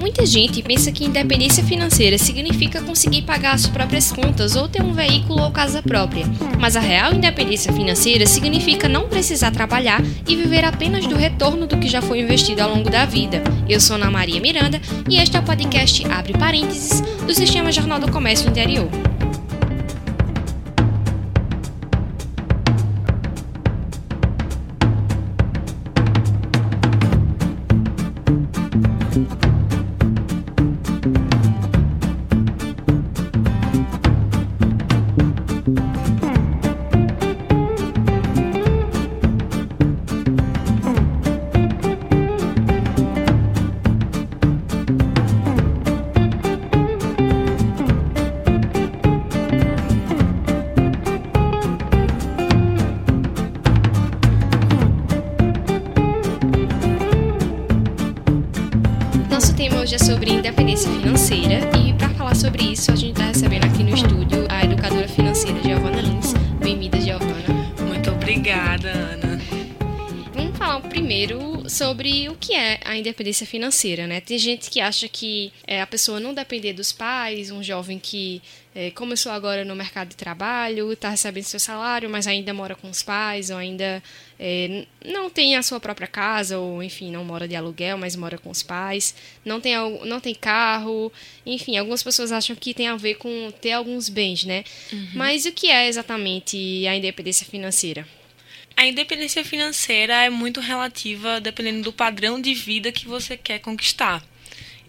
Muita gente pensa que independência financeira significa conseguir pagar as próprias contas ou ter um veículo ou casa própria. Mas a real independência financeira significa não precisar trabalhar e viver apenas do retorno do que já foi investido ao longo da vida. Eu sou Ana Maria Miranda e este é o podcast Abre Parênteses do Sistema Jornal do Comércio Interior. Sobre o que é a independência financeira, né? Tem gente que acha que é a pessoa não depender dos pais, um jovem que é, começou agora no mercado de trabalho, está recebendo seu salário, mas ainda mora com os pais, ou ainda é, não tem a sua própria casa, ou enfim, não mora de aluguel, mas mora com os pais, não tem, não tem carro, enfim, algumas pessoas acham que tem a ver com ter alguns bens, né? Uhum. Mas o que é exatamente a independência financeira? A independência financeira é muito relativa dependendo do padrão de vida que você quer conquistar.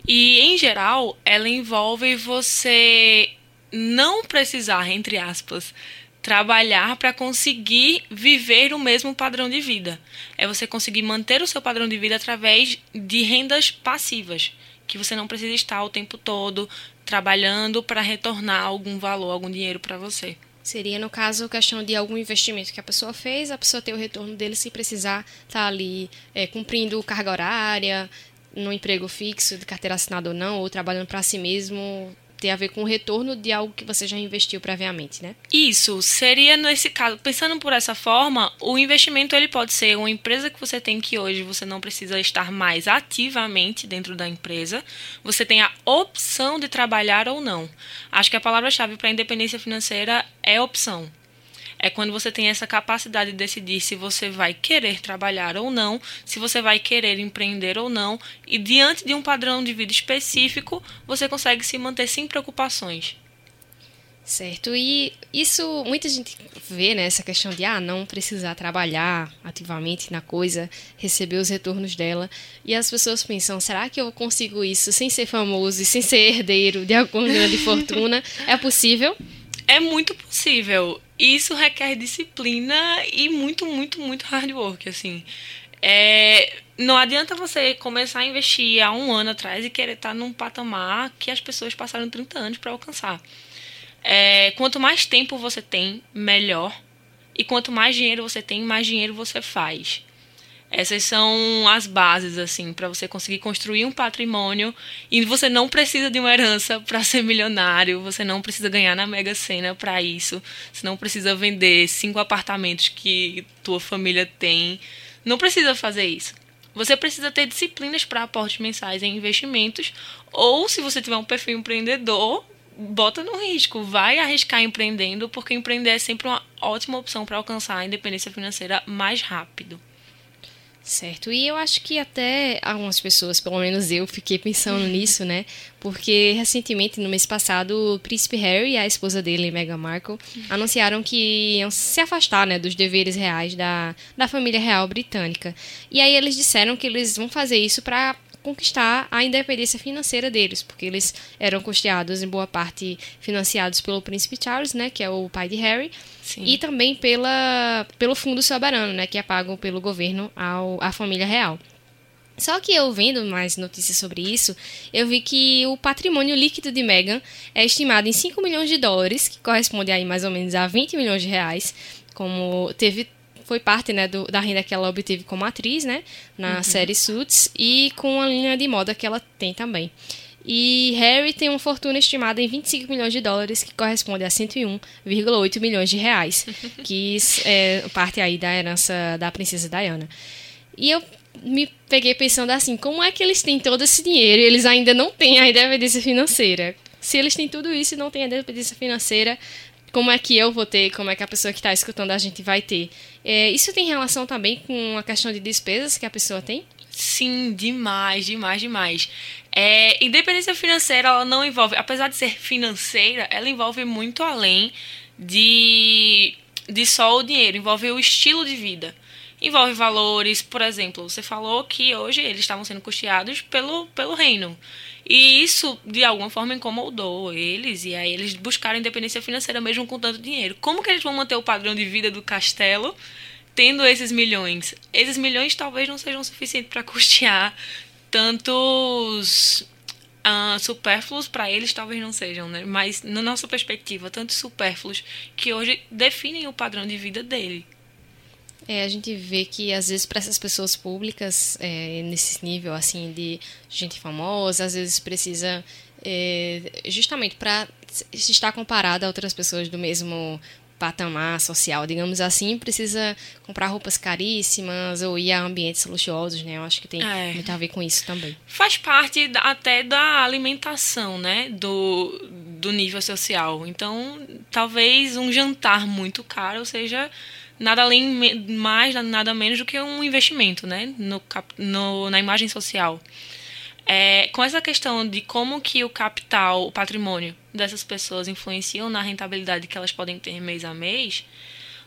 E, em geral, ela envolve você não precisar, entre aspas, trabalhar para conseguir viver o mesmo padrão de vida. É você conseguir manter o seu padrão de vida através de rendas passivas, que você não precisa estar o tempo todo trabalhando para retornar algum valor, algum dinheiro para você. Seria, no caso, questão de algum investimento que a pessoa fez, a pessoa ter o retorno dele sem precisar estar tá ali é, cumprindo carga horária, no emprego fixo, de carteira assinada ou não, ou trabalhando para si mesmo ter a ver com o retorno de algo que você já investiu previamente, né? Isso, seria nesse caso, pensando por essa forma, o investimento ele pode ser uma empresa que você tem que hoje você não precisa estar mais ativamente dentro da empresa, você tem a opção de trabalhar ou não. Acho que a palavra-chave para independência financeira é opção é quando você tem essa capacidade de decidir se você vai querer trabalhar ou não, se você vai querer empreender ou não, e diante de um padrão de vida específico, você consegue se manter sem preocupações. Certo, e isso muita gente vê, né, essa questão de ah, não precisar trabalhar ativamente na coisa, receber os retornos dela, e as pessoas pensam, será que eu consigo isso sem ser famoso e sem ser herdeiro de alguma grande fortuna? É possível? É muito possível isso requer disciplina e muito, muito, muito hard work, assim. É, não adianta você começar a investir há um ano atrás e querer estar num patamar que as pessoas passaram 30 anos para alcançar. É, quanto mais tempo você tem, melhor. E quanto mais dinheiro você tem, mais dinheiro você faz. Essas são as bases, assim, para você conseguir construir um patrimônio. E você não precisa de uma herança para ser milionário, você não precisa ganhar na Mega Sena para isso, você não precisa vender cinco apartamentos que tua família tem. Não precisa fazer isso. Você precisa ter disciplinas para aportes mensais em investimentos, ou se você tiver um perfil empreendedor, bota no risco, vai arriscar empreendendo, porque empreender é sempre uma ótima opção para alcançar a independência financeira mais rápido. Certo, e eu acho que até algumas pessoas, pelo menos eu, fiquei pensando nisso, né? Porque recentemente, no mês passado, o príncipe Harry e a esposa dele, Meghan Markle, anunciaram que iam se afastar né, dos deveres reais da, da família real britânica. E aí eles disseram que eles vão fazer isso para conquistar a independência financeira deles, porque eles eram custeados em boa parte financiados pelo príncipe Charles, né, que é o pai de Harry, Sim. e também pela, pelo fundo soberano, né, que é pago pelo governo ao, à família real. Só que eu vendo mais notícias sobre isso, eu vi que o patrimônio líquido de Meghan é estimado em 5 milhões de dólares, que corresponde aí mais ou menos a 20 milhões de reais, como teve foi parte né, do, da renda que ela obteve como atriz, né, na uhum. série Suits, e com a linha de moda que ela tem também. E Harry tem uma fortuna estimada em 25 milhões de dólares, que corresponde a 101,8 milhões de reais, que é parte aí da herança da princesa Diana. E eu me peguei pensando assim, como é que eles têm todo esse dinheiro e eles ainda não têm a independência financeira? Se eles têm tudo isso e não têm a independência financeira, como é que eu vou ter, como é que a pessoa que está escutando a gente vai ter? É, isso tem relação também com a questão de despesas que a pessoa tem? Sim, demais, demais, demais. É, independência financeira, ela não envolve, apesar de ser financeira, ela envolve muito além de, de só o dinheiro, envolve o estilo de vida. Envolve valores, por exemplo, você falou que hoje eles estavam sendo custeados pelo, pelo reino. E isso, de alguma forma, incomodou eles, e aí eles buscaram independência financeira mesmo com tanto dinheiro. Como que eles vão manter o padrão de vida do castelo tendo esses milhões, esses milhões talvez não sejam suficientes para custear tantos uh, supérfluos para eles talvez não sejam, né? Mas na nossa perspectiva, tantos supérfluos que hoje definem o padrão de vida dele. É, a gente vê que às vezes para essas pessoas públicas, é, nesse nível assim de gente famosa, às vezes precisa é, justamente para estar comparada a outras pessoas do mesmo patamar social, digamos assim, precisa comprar roupas caríssimas ou ir a ambientes luxuosos, né? Eu acho que tem é. muito a ver com isso também. Faz parte até da alimentação, né? Do, do nível social. Então, talvez um jantar muito caro seja nada além mais nada menos do que um investimento, né? No, no na imagem social. É, com essa questão de como que o capital, o patrimônio dessas pessoas influenciam na rentabilidade que elas podem ter mês a mês,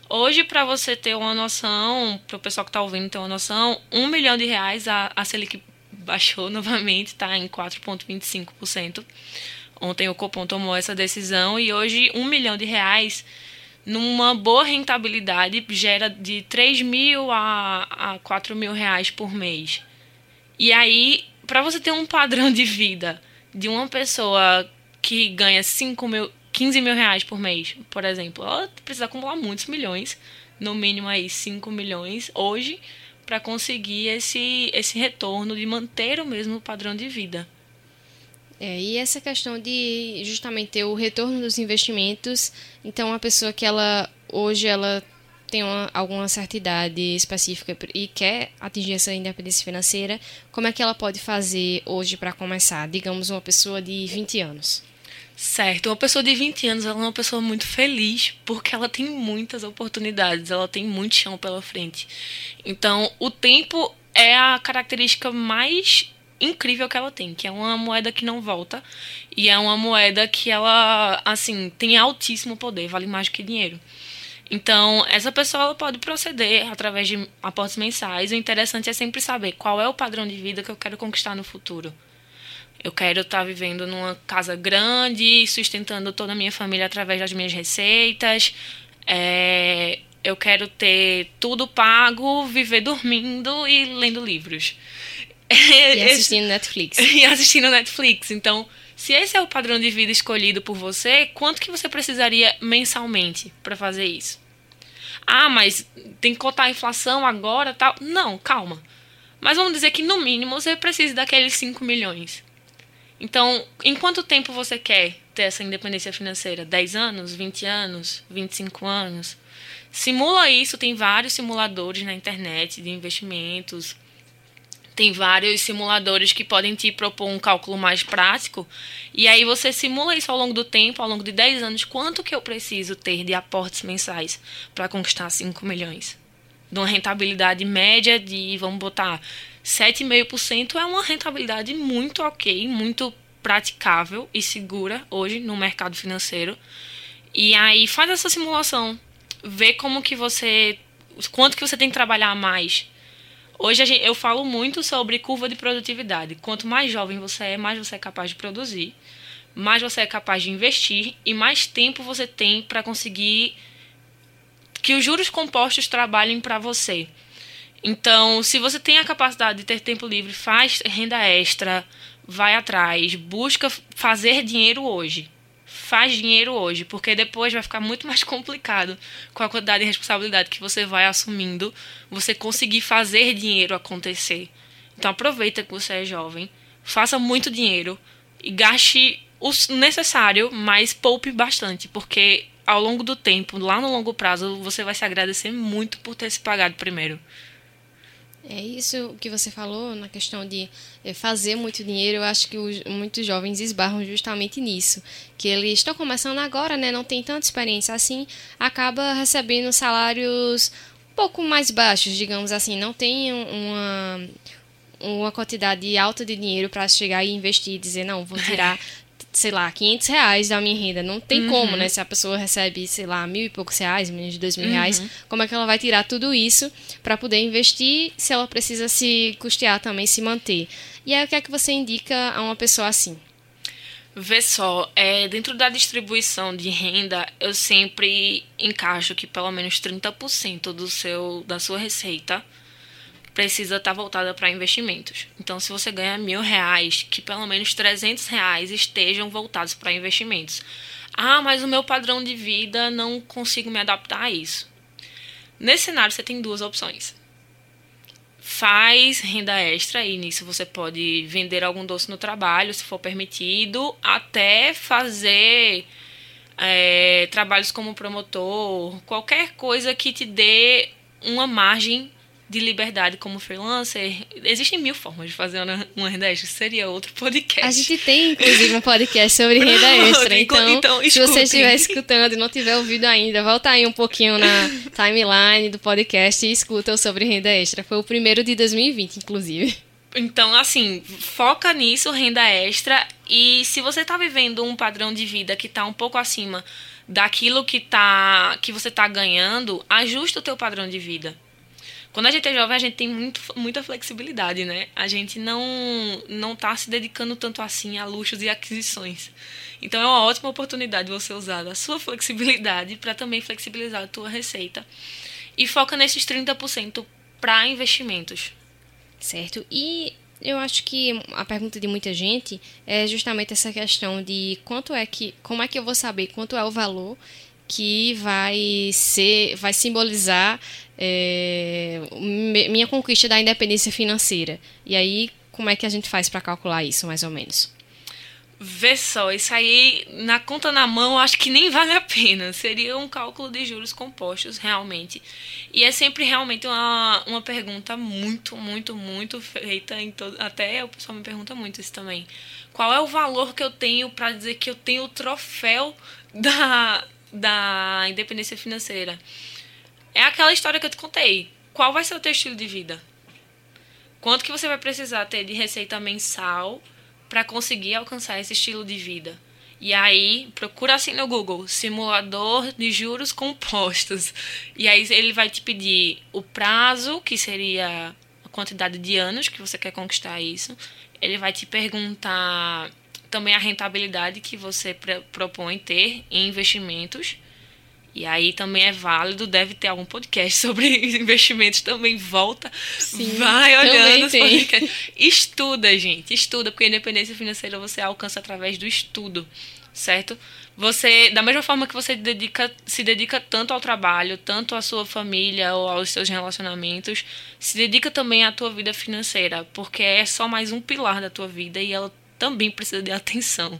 hoje, para você ter uma noção, para o pessoal que está ouvindo ter uma noção, um milhão de reais, a, a Selic baixou novamente, está em 4,25%. Ontem o Copom tomou essa decisão e hoje um milhão de reais numa boa rentabilidade gera de 3 mil a, a 4 mil reais por mês. E aí para você ter um padrão de vida de uma pessoa que ganha 5 mil, 15 mil reais por mês, por exemplo, ela precisa acumular muitos milhões, no mínimo aí 5 milhões hoje, para conseguir esse, esse retorno de manter o mesmo padrão de vida. É, e essa questão de justamente ter o retorno dos investimentos, então a pessoa que ela hoje ela tem uma, alguma certa idade específica e quer atingir essa independência financeira, como é que ela pode fazer hoje para começar? Digamos, uma pessoa de 20 anos. Certo, uma pessoa de 20 anos ela é uma pessoa muito feliz porque ela tem muitas oportunidades, ela tem muito chão pela frente. Então, o tempo é a característica mais incrível que ela tem, que é uma moeda que não volta e é uma moeda que ela, assim, tem altíssimo poder, vale mais do que dinheiro. Então, essa pessoa pode proceder através de aportes mensais. O interessante é sempre saber qual é o padrão de vida que eu quero conquistar no futuro. Eu quero estar vivendo numa casa grande, sustentando toda a minha família através das minhas receitas. É, eu quero ter tudo pago, viver dormindo e lendo livros. E assistindo Netflix. E assistindo Netflix. Então, se esse é o padrão de vida escolhido por você, quanto que você precisaria mensalmente para fazer isso? Ah, mas tem que cotar a inflação agora, tal. Não, calma. Mas vamos dizer que no mínimo você precisa daqueles 5 milhões. Então, em quanto tempo você quer ter essa independência financeira? 10 anos, 20 anos, 25 anos? Simula isso, tem vários simuladores na internet de investimentos tem vários simuladores que podem te propor um cálculo mais prático. E aí você simula isso ao longo do tempo, ao longo de 10 anos, quanto que eu preciso ter de aportes mensais para conquistar 5 milhões. De uma rentabilidade média de, vamos botar, 7,5% é uma rentabilidade muito ok, muito praticável e segura hoje no mercado financeiro. E aí faz essa simulação, vê como que você quanto que você tem que trabalhar mais Hoje gente, eu falo muito sobre curva de produtividade. Quanto mais jovem você é, mais você é capaz de produzir, mais você é capaz de investir e mais tempo você tem para conseguir que os juros compostos trabalhem para você. Então, se você tem a capacidade de ter tempo livre, faz renda extra, vai atrás, busca fazer dinheiro hoje faz dinheiro hoje, porque depois vai ficar muito mais complicado com a quantidade de responsabilidade que você vai assumindo, você conseguir fazer dinheiro acontecer. Então aproveita que você é jovem, faça muito dinheiro e gaste o necessário, mas poupe bastante, porque ao longo do tempo, lá no longo prazo, você vai se agradecer muito por ter se pagado primeiro. É isso que você falou na questão de eh, fazer muito dinheiro. Eu acho que os, muitos jovens esbarram justamente nisso, que eles estão começando agora, né? Não tem tanta experiência assim, acaba recebendo salários um pouco mais baixos, digamos assim. Não tem uma uma quantidade alta de dinheiro para chegar e investir e dizer não, vou tirar sei lá, 500 reais da minha renda. Não tem uhum. como, né? Se a pessoa recebe, sei lá, mil e poucos reais, menos de dois mil uhum. reais, como é que ela vai tirar tudo isso para poder investir se ela precisa se custear também, se manter? E aí, o que é que você indica a uma pessoa assim? Vê só, é, dentro da distribuição de renda, eu sempre encaixo que pelo menos 30% do seu, da sua receita precisa estar tá voltada para investimentos. Então, se você ganha mil reais, que pelo menos 300 reais estejam voltados para investimentos. Ah, mas o meu padrão de vida não consigo me adaptar a isso. Nesse cenário, você tem duas opções. Faz renda extra e nisso você pode vender algum doce no trabalho, se for permitido, até fazer é, trabalhos como promotor, qualquer coisa que te dê uma margem de liberdade como freelancer, existem mil formas de fazer uma, renda extra. Seria outro podcast. A gente tem, inclusive, um podcast sobre renda extra. Então, então se você estiver escutando e não tiver ouvido ainda, volta aí um pouquinho na timeline do podcast e escuta o sobre renda extra. Foi o primeiro de 2020, inclusive. Então, assim, foca nisso, renda extra. E se você está vivendo um padrão de vida que está um pouco acima daquilo que, tá, que você está ganhando, ajusta o teu padrão de vida. Quando a gente é jovem, a gente tem muito, muita flexibilidade, né? A gente não não tá se dedicando tanto assim a luxos e aquisições. Então é uma ótima oportunidade você usar a sua flexibilidade para também flexibilizar a tua receita. E foca nesses 30% para investimentos. Certo. E eu acho que a pergunta de muita gente é justamente essa questão de quanto é que, como é que eu vou saber quanto é o valor que vai ser, vai simbolizar é, minha conquista da independência financeira. E aí, como é que a gente faz para calcular isso, mais ou menos? Vê só, isso aí na conta na mão acho que nem vale a pena. Seria um cálculo de juros compostos, realmente. E é sempre realmente uma, uma pergunta muito, muito, muito feita em todo. Até o pessoal me pergunta muito isso também. Qual é o valor que eu tenho para dizer que eu tenho o troféu da, da independência financeira? É aquela história que eu te contei. Qual vai ser o teu estilo de vida? Quanto que você vai precisar ter de receita mensal para conseguir alcançar esse estilo de vida? E aí, procura assim no Google, simulador de juros compostos. E aí ele vai te pedir o prazo, que seria a quantidade de anos que você quer conquistar isso. Ele vai te perguntar também a rentabilidade que você propõe ter em investimentos e aí também é válido, deve ter algum podcast sobre investimentos também volta. Sim, vai olhando os podcasts. Estuda, gente, estuda, porque a independência financeira você alcança através do estudo, certo? Você, da mesma forma que você dedica, se dedica tanto ao trabalho, tanto à sua família ou aos seus relacionamentos, se dedica também à tua vida financeira, porque é só mais um pilar da tua vida e ela também precisa de atenção.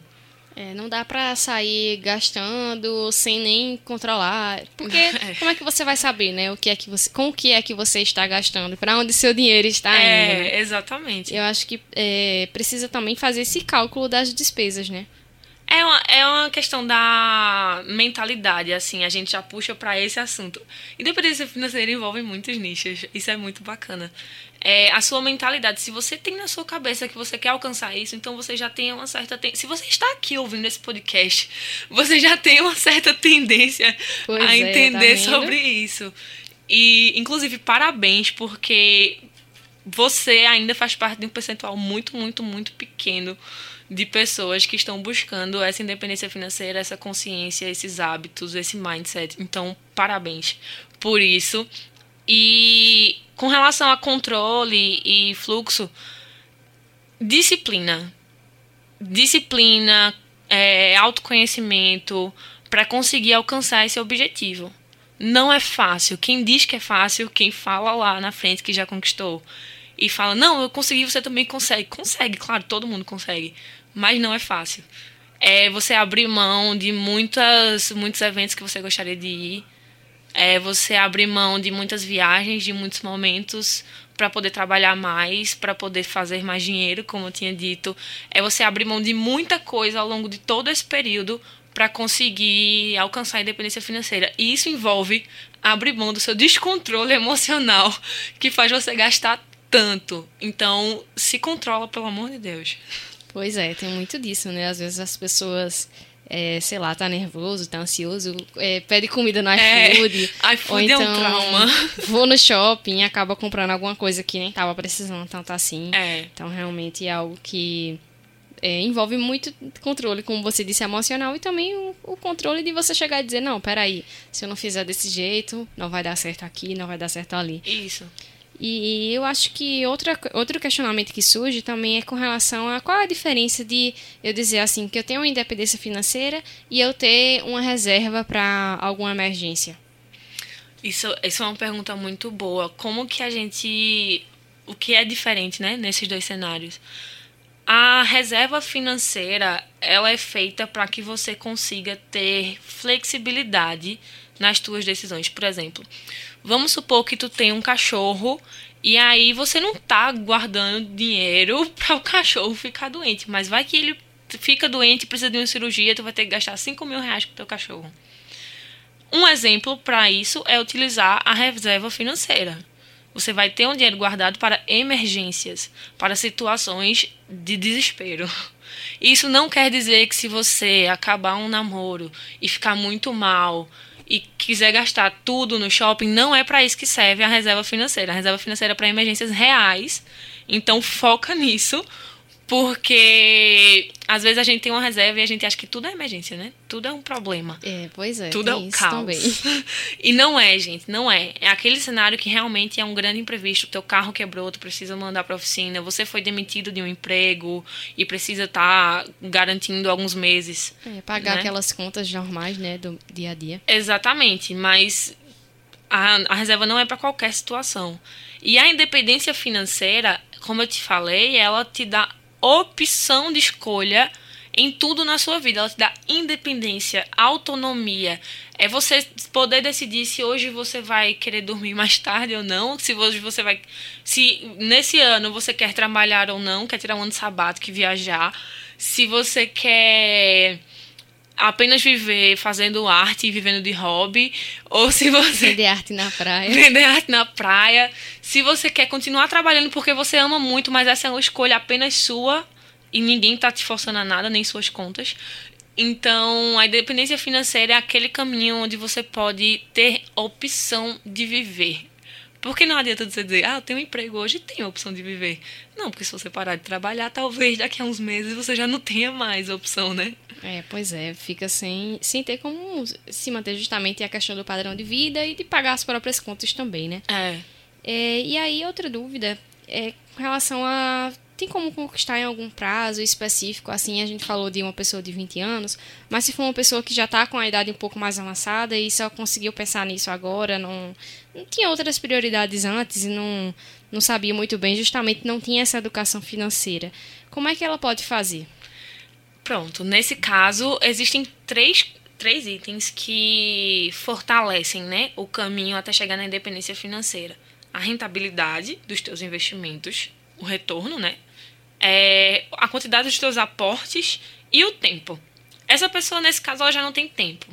É, não dá pra sair gastando sem nem controlar. Porque é. como é que você vai saber, né? O que é que você, com o que é que você está gastando? para onde seu dinheiro está é, indo? Né? exatamente. Eu acho que é, precisa também fazer esse cálculo das despesas, né? É uma, é uma questão da mentalidade, assim, a gente já puxa para esse assunto. Independência financeira envolve muitos nichos, isso é muito bacana. É, a sua mentalidade, se você tem na sua cabeça que você quer alcançar isso, então você já tem uma certa. Se você está aqui ouvindo esse podcast, você já tem uma certa tendência pois a é, entender tá sobre isso. E, inclusive, parabéns, porque você ainda faz parte de um percentual muito, muito, muito pequeno de pessoas que estão buscando essa independência financeira, essa consciência, esses hábitos, esse mindset. Então, parabéns por isso. E com relação a controle e fluxo, disciplina. Disciplina, é, autoconhecimento para conseguir alcançar esse objetivo. Não é fácil. Quem diz que é fácil, quem fala lá na frente que já conquistou e fala, não, eu consegui, você também consegue. Consegue, claro, todo mundo consegue mas não é fácil. É você abrir mão de muitas, muitos eventos que você gostaria de ir. É você abrir mão de muitas viagens, de muitos momentos, para poder trabalhar mais, para poder fazer mais dinheiro, como eu tinha dito, é você abrir mão de muita coisa ao longo de todo esse período para conseguir alcançar a independência financeira. E isso envolve abrir mão do seu descontrole emocional, que faz você gastar tanto. Então, se controla, pelo amor de Deus. Pois é, tem muito disso, né? Às vezes as pessoas é, sei lá, tá nervoso, tá ansioso, é, pede comida no iFood. É, iFood então, é um então trauma. Vou no shopping e acaba comprando alguma coisa que nem tava precisando tanto assim. É. Então, realmente é algo que é, envolve muito controle, como você disse, emocional e também o, o, controle de você chegar e dizer, não, peraí, se eu não fizer desse jeito, não vai dar certo aqui, não vai dar certo ali. Isso. E eu acho que outra, outro questionamento que surge também é com relação a qual a diferença de eu dizer assim, que eu tenho uma independência financeira e eu ter uma reserva para alguma emergência. Isso, isso é uma pergunta muito boa. Como que a gente. O que é diferente, né, nesses dois cenários? A reserva financeira, ela é feita para que você consiga ter flexibilidade nas tuas decisões. Por exemplo, Vamos supor que tu tem um cachorro e aí você não tá guardando dinheiro para o cachorro ficar doente, mas vai que ele fica doente, precisa de uma cirurgia, tu vai ter que gastar 5 mil reais com teu cachorro. Um exemplo para isso é utilizar a reserva financeira. Você vai ter um dinheiro guardado para emergências, para situações de desespero. Isso não quer dizer que se você acabar um namoro e ficar muito mal, e quiser gastar tudo no shopping, não é para isso que serve a reserva financeira. A reserva financeira é para emergências reais. Então foca nisso, porque às vezes a gente tem uma reserva e a gente acha que tudo é emergência, né? Tudo é um problema. É, pois é. Tudo é um caos. Também. E não é, gente, não é. É aquele cenário que realmente é um grande imprevisto. O teu carro quebrou, tu precisa mandar para oficina, você foi demitido de um emprego e precisa estar tá garantindo alguns meses. É, pagar né? aquelas contas normais, né, do dia a dia. Exatamente, mas a, a reserva não é para qualquer situação. E a independência financeira, como eu te falei, ela te dá opção de escolha em tudo na sua vida. Ela te dá independência, autonomia. É você poder decidir se hoje você vai querer dormir mais tarde ou não, se hoje você vai. Se nesse ano você quer trabalhar ou não, quer tirar um ano sabático viajar. Se você quer apenas viver fazendo arte e vivendo de hobby, ou se você. Vender arte na praia. Vender arte na praia. Se você quer continuar trabalhando porque você ama muito, mas essa é uma escolha apenas sua e ninguém tá te forçando a nada, nem suas contas. Então, a independência financeira é aquele caminho onde você pode ter opção de viver. Porque não adianta você dizer, ah, eu tenho um emprego hoje e tenho a opção de viver. Não, porque se você parar de trabalhar, talvez daqui a uns meses você já não tenha mais opção, né? É, pois é, fica sem, sem ter como se manter justamente a questão do padrão de vida e de pagar as próprias contas também, né? É. é e aí, outra dúvida é com relação a tem como conquistar em algum prazo específico? Assim, a gente falou de uma pessoa de 20 anos, mas se for uma pessoa que já está com a idade um pouco mais avançada e só conseguiu pensar nisso agora, não, não tinha outras prioridades antes e não, não sabia muito bem, justamente não tinha essa educação financeira. Como é que ela pode fazer? Pronto, nesse caso, existem três, três itens que fortalecem né, o caminho até chegar na independência financeira. A rentabilidade dos teus investimentos, o retorno, né? É, a quantidade dos teus aportes e o tempo. Essa pessoa, nesse caso, ela já não tem tempo.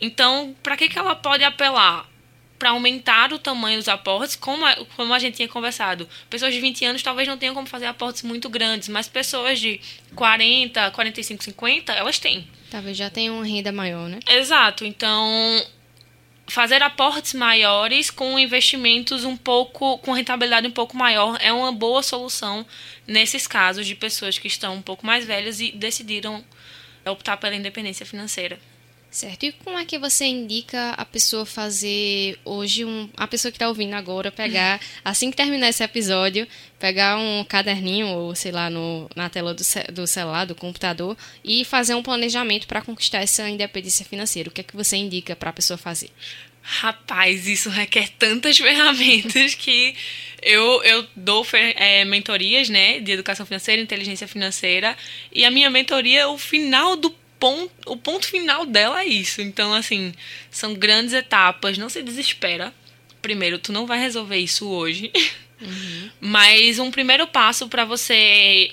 Então, para que, que ela pode apelar? Para aumentar o tamanho dos aportes, como a, como a gente tinha conversado. Pessoas de 20 anos talvez não tenham como fazer aportes muito grandes, mas pessoas de 40, 45, 50, elas têm. Talvez já tenham uma renda maior, né? Exato. Então, fazer aportes maiores com investimentos um pouco com rentabilidade um pouco maior é uma boa solução nesses casos de pessoas que estão um pouco mais velhas e decidiram optar pela independência financeira. Certo. E como é que você indica a pessoa fazer hoje, um, a pessoa que está ouvindo agora, pegar, assim que terminar esse episódio, pegar um caderninho ou, sei lá, no, na tela do, do celular, do computador, e fazer um planejamento para conquistar essa independência financeira? O que é que você indica para a pessoa fazer? Rapaz, isso requer tantas ferramentas que eu, eu dou é, mentorias né, de educação financeira, inteligência financeira, e a minha mentoria, o final do ponto, o ponto final dela é isso. Então, assim, são grandes etapas. Não se desespera. Primeiro, tu não vai resolver isso hoje. Uhum. Mas um primeiro passo para você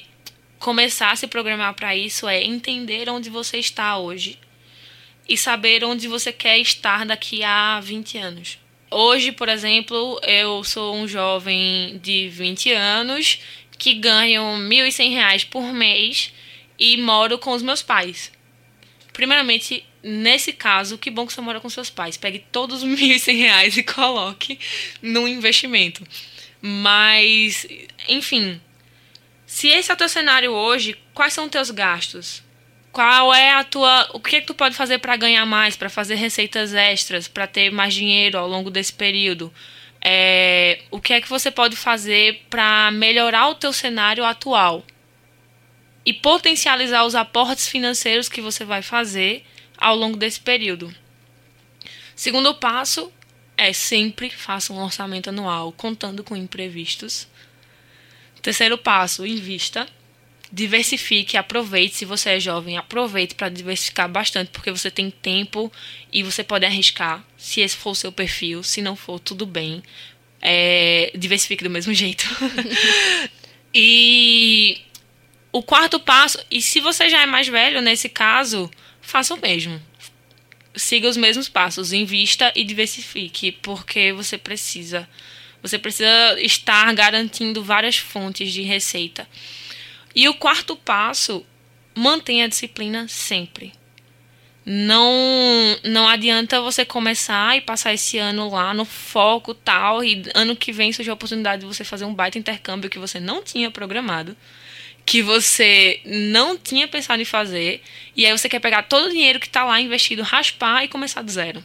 começar a se programar para isso é entender onde você está hoje e saber onde você quer estar daqui a 20 anos. Hoje, por exemplo, eu sou um jovem de 20 anos que ganho R$ 1.100 por mês e moro com os meus pais. Primeiramente, nesse caso, que bom que você mora com seus pais. Pegue todos os R$ 1.100 e coloque no investimento. Mas, enfim, se esse é o teu cenário hoje, quais são os teus gastos? Qual é a tua, o que é que tu pode fazer para ganhar mais, para fazer receitas extras, para ter mais dinheiro ao longo desse período? É, o que é que você pode fazer para melhorar o teu cenário atual e potencializar os aportes financeiros que você vai fazer ao longo desse período? Segundo passo é sempre faça um orçamento anual contando com imprevistos. Terceiro passo, invista. Diversifique, aproveite. Se você é jovem, aproveite para diversificar bastante, porque você tem tempo e você pode arriscar. Se esse for o seu perfil, se não for, tudo bem. É, diversifique do mesmo jeito. e o quarto passo, e se você já é mais velho, nesse caso, faça o mesmo siga os mesmos passos, invista e diversifique, porque você precisa. Você precisa estar garantindo várias fontes de receita. E o quarto passo, mantenha a disciplina sempre. Não não adianta você começar e passar esse ano lá no foco tal e ano que vem surge a oportunidade de você fazer um baita intercâmbio que você não tinha programado que você não tinha pensado em fazer, e aí você quer pegar todo o dinheiro que está lá investido, raspar e começar do zero.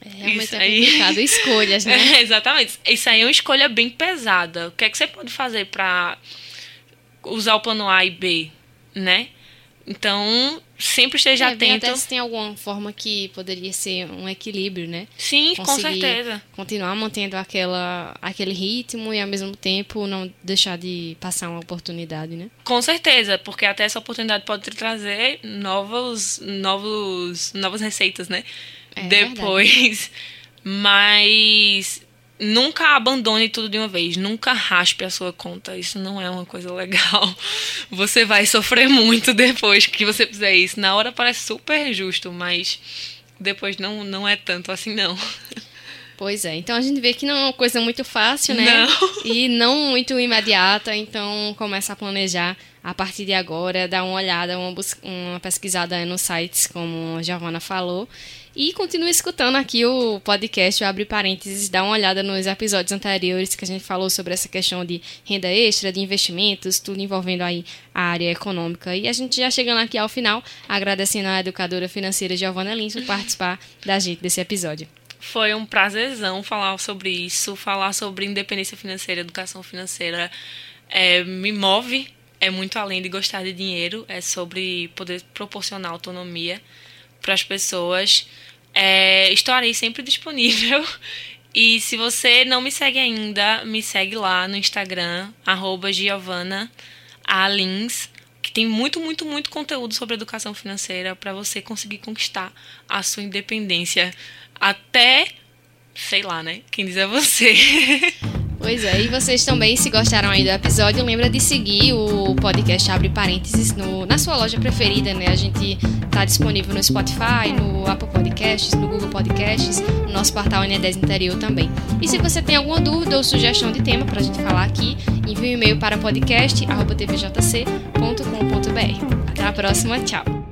É, realmente Isso é complicado. Aí... Escolhas, né? É, exatamente. Isso aí é uma escolha bem pesada. O que é que você pode fazer para usar o plano A e B, né? Então, sempre esteja é, atento. Até se tem alguma forma que poderia ser um equilíbrio, né? Sim, Conseguir com certeza. Continuar mantendo aquela, aquele ritmo e ao mesmo tempo não deixar de passar uma oportunidade, né? Com certeza, porque até essa oportunidade pode te trazer novos, novos, novas receitas, né? É, Depois. Mas nunca abandone tudo de uma vez, nunca raspe a sua conta. Isso não é uma coisa legal. Você vai sofrer muito depois que você fizer isso. Na hora parece super justo, mas depois não, não é tanto assim não. Pois é, então a gente vê que não é uma coisa muito fácil, né? Não. E não muito imediata, então começa a planejar a partir de agora, dar uma olhada, uma, uma pesquisada nos sites, como a Giovana falou, e continue escutando aqui o podcast, o Abre Parênteses, dá uma olhada nos episódios anteriores que a gente falou sobre essa questão de renda extra, de investimentos, tudo envolvendo aí a área econômica. E a gente já chegando aqui ao final, agradecendo à educadora financeira Giovana Lins por participar da gente desse episódio. Foi um prazerzão falar sobre isso, falar sobre independência financeira, educação financeira. É, me move, é muito além de gostar de dinheiro, é sobre poder proporcionar autonomia para as pessoas. É, estarei sempre disponível. E se você não me segue ainda, me segue lá no Instagram, arroba Giovana Alins, que tem muito, muito, muito conteúdo sobre educação financeira para você conseguir conquistar a sua independência até, sei lá, né? Quem diz é você. Pois é, e vocês também, se gostaram aí do episódio, lembra de seguir o podcast Abre Parênteses no, na sua loja preferida, né? A gente tá disponível no Spotify, no Apple Podcasts, no Google Podcasts, no nosso portal N10 Interior também. E se você tem alguma dúvida ou sugestão de tema pra gente falar aqui, envie um e-mail para podcast.tvjc.com.br. Até a próxima, tchau!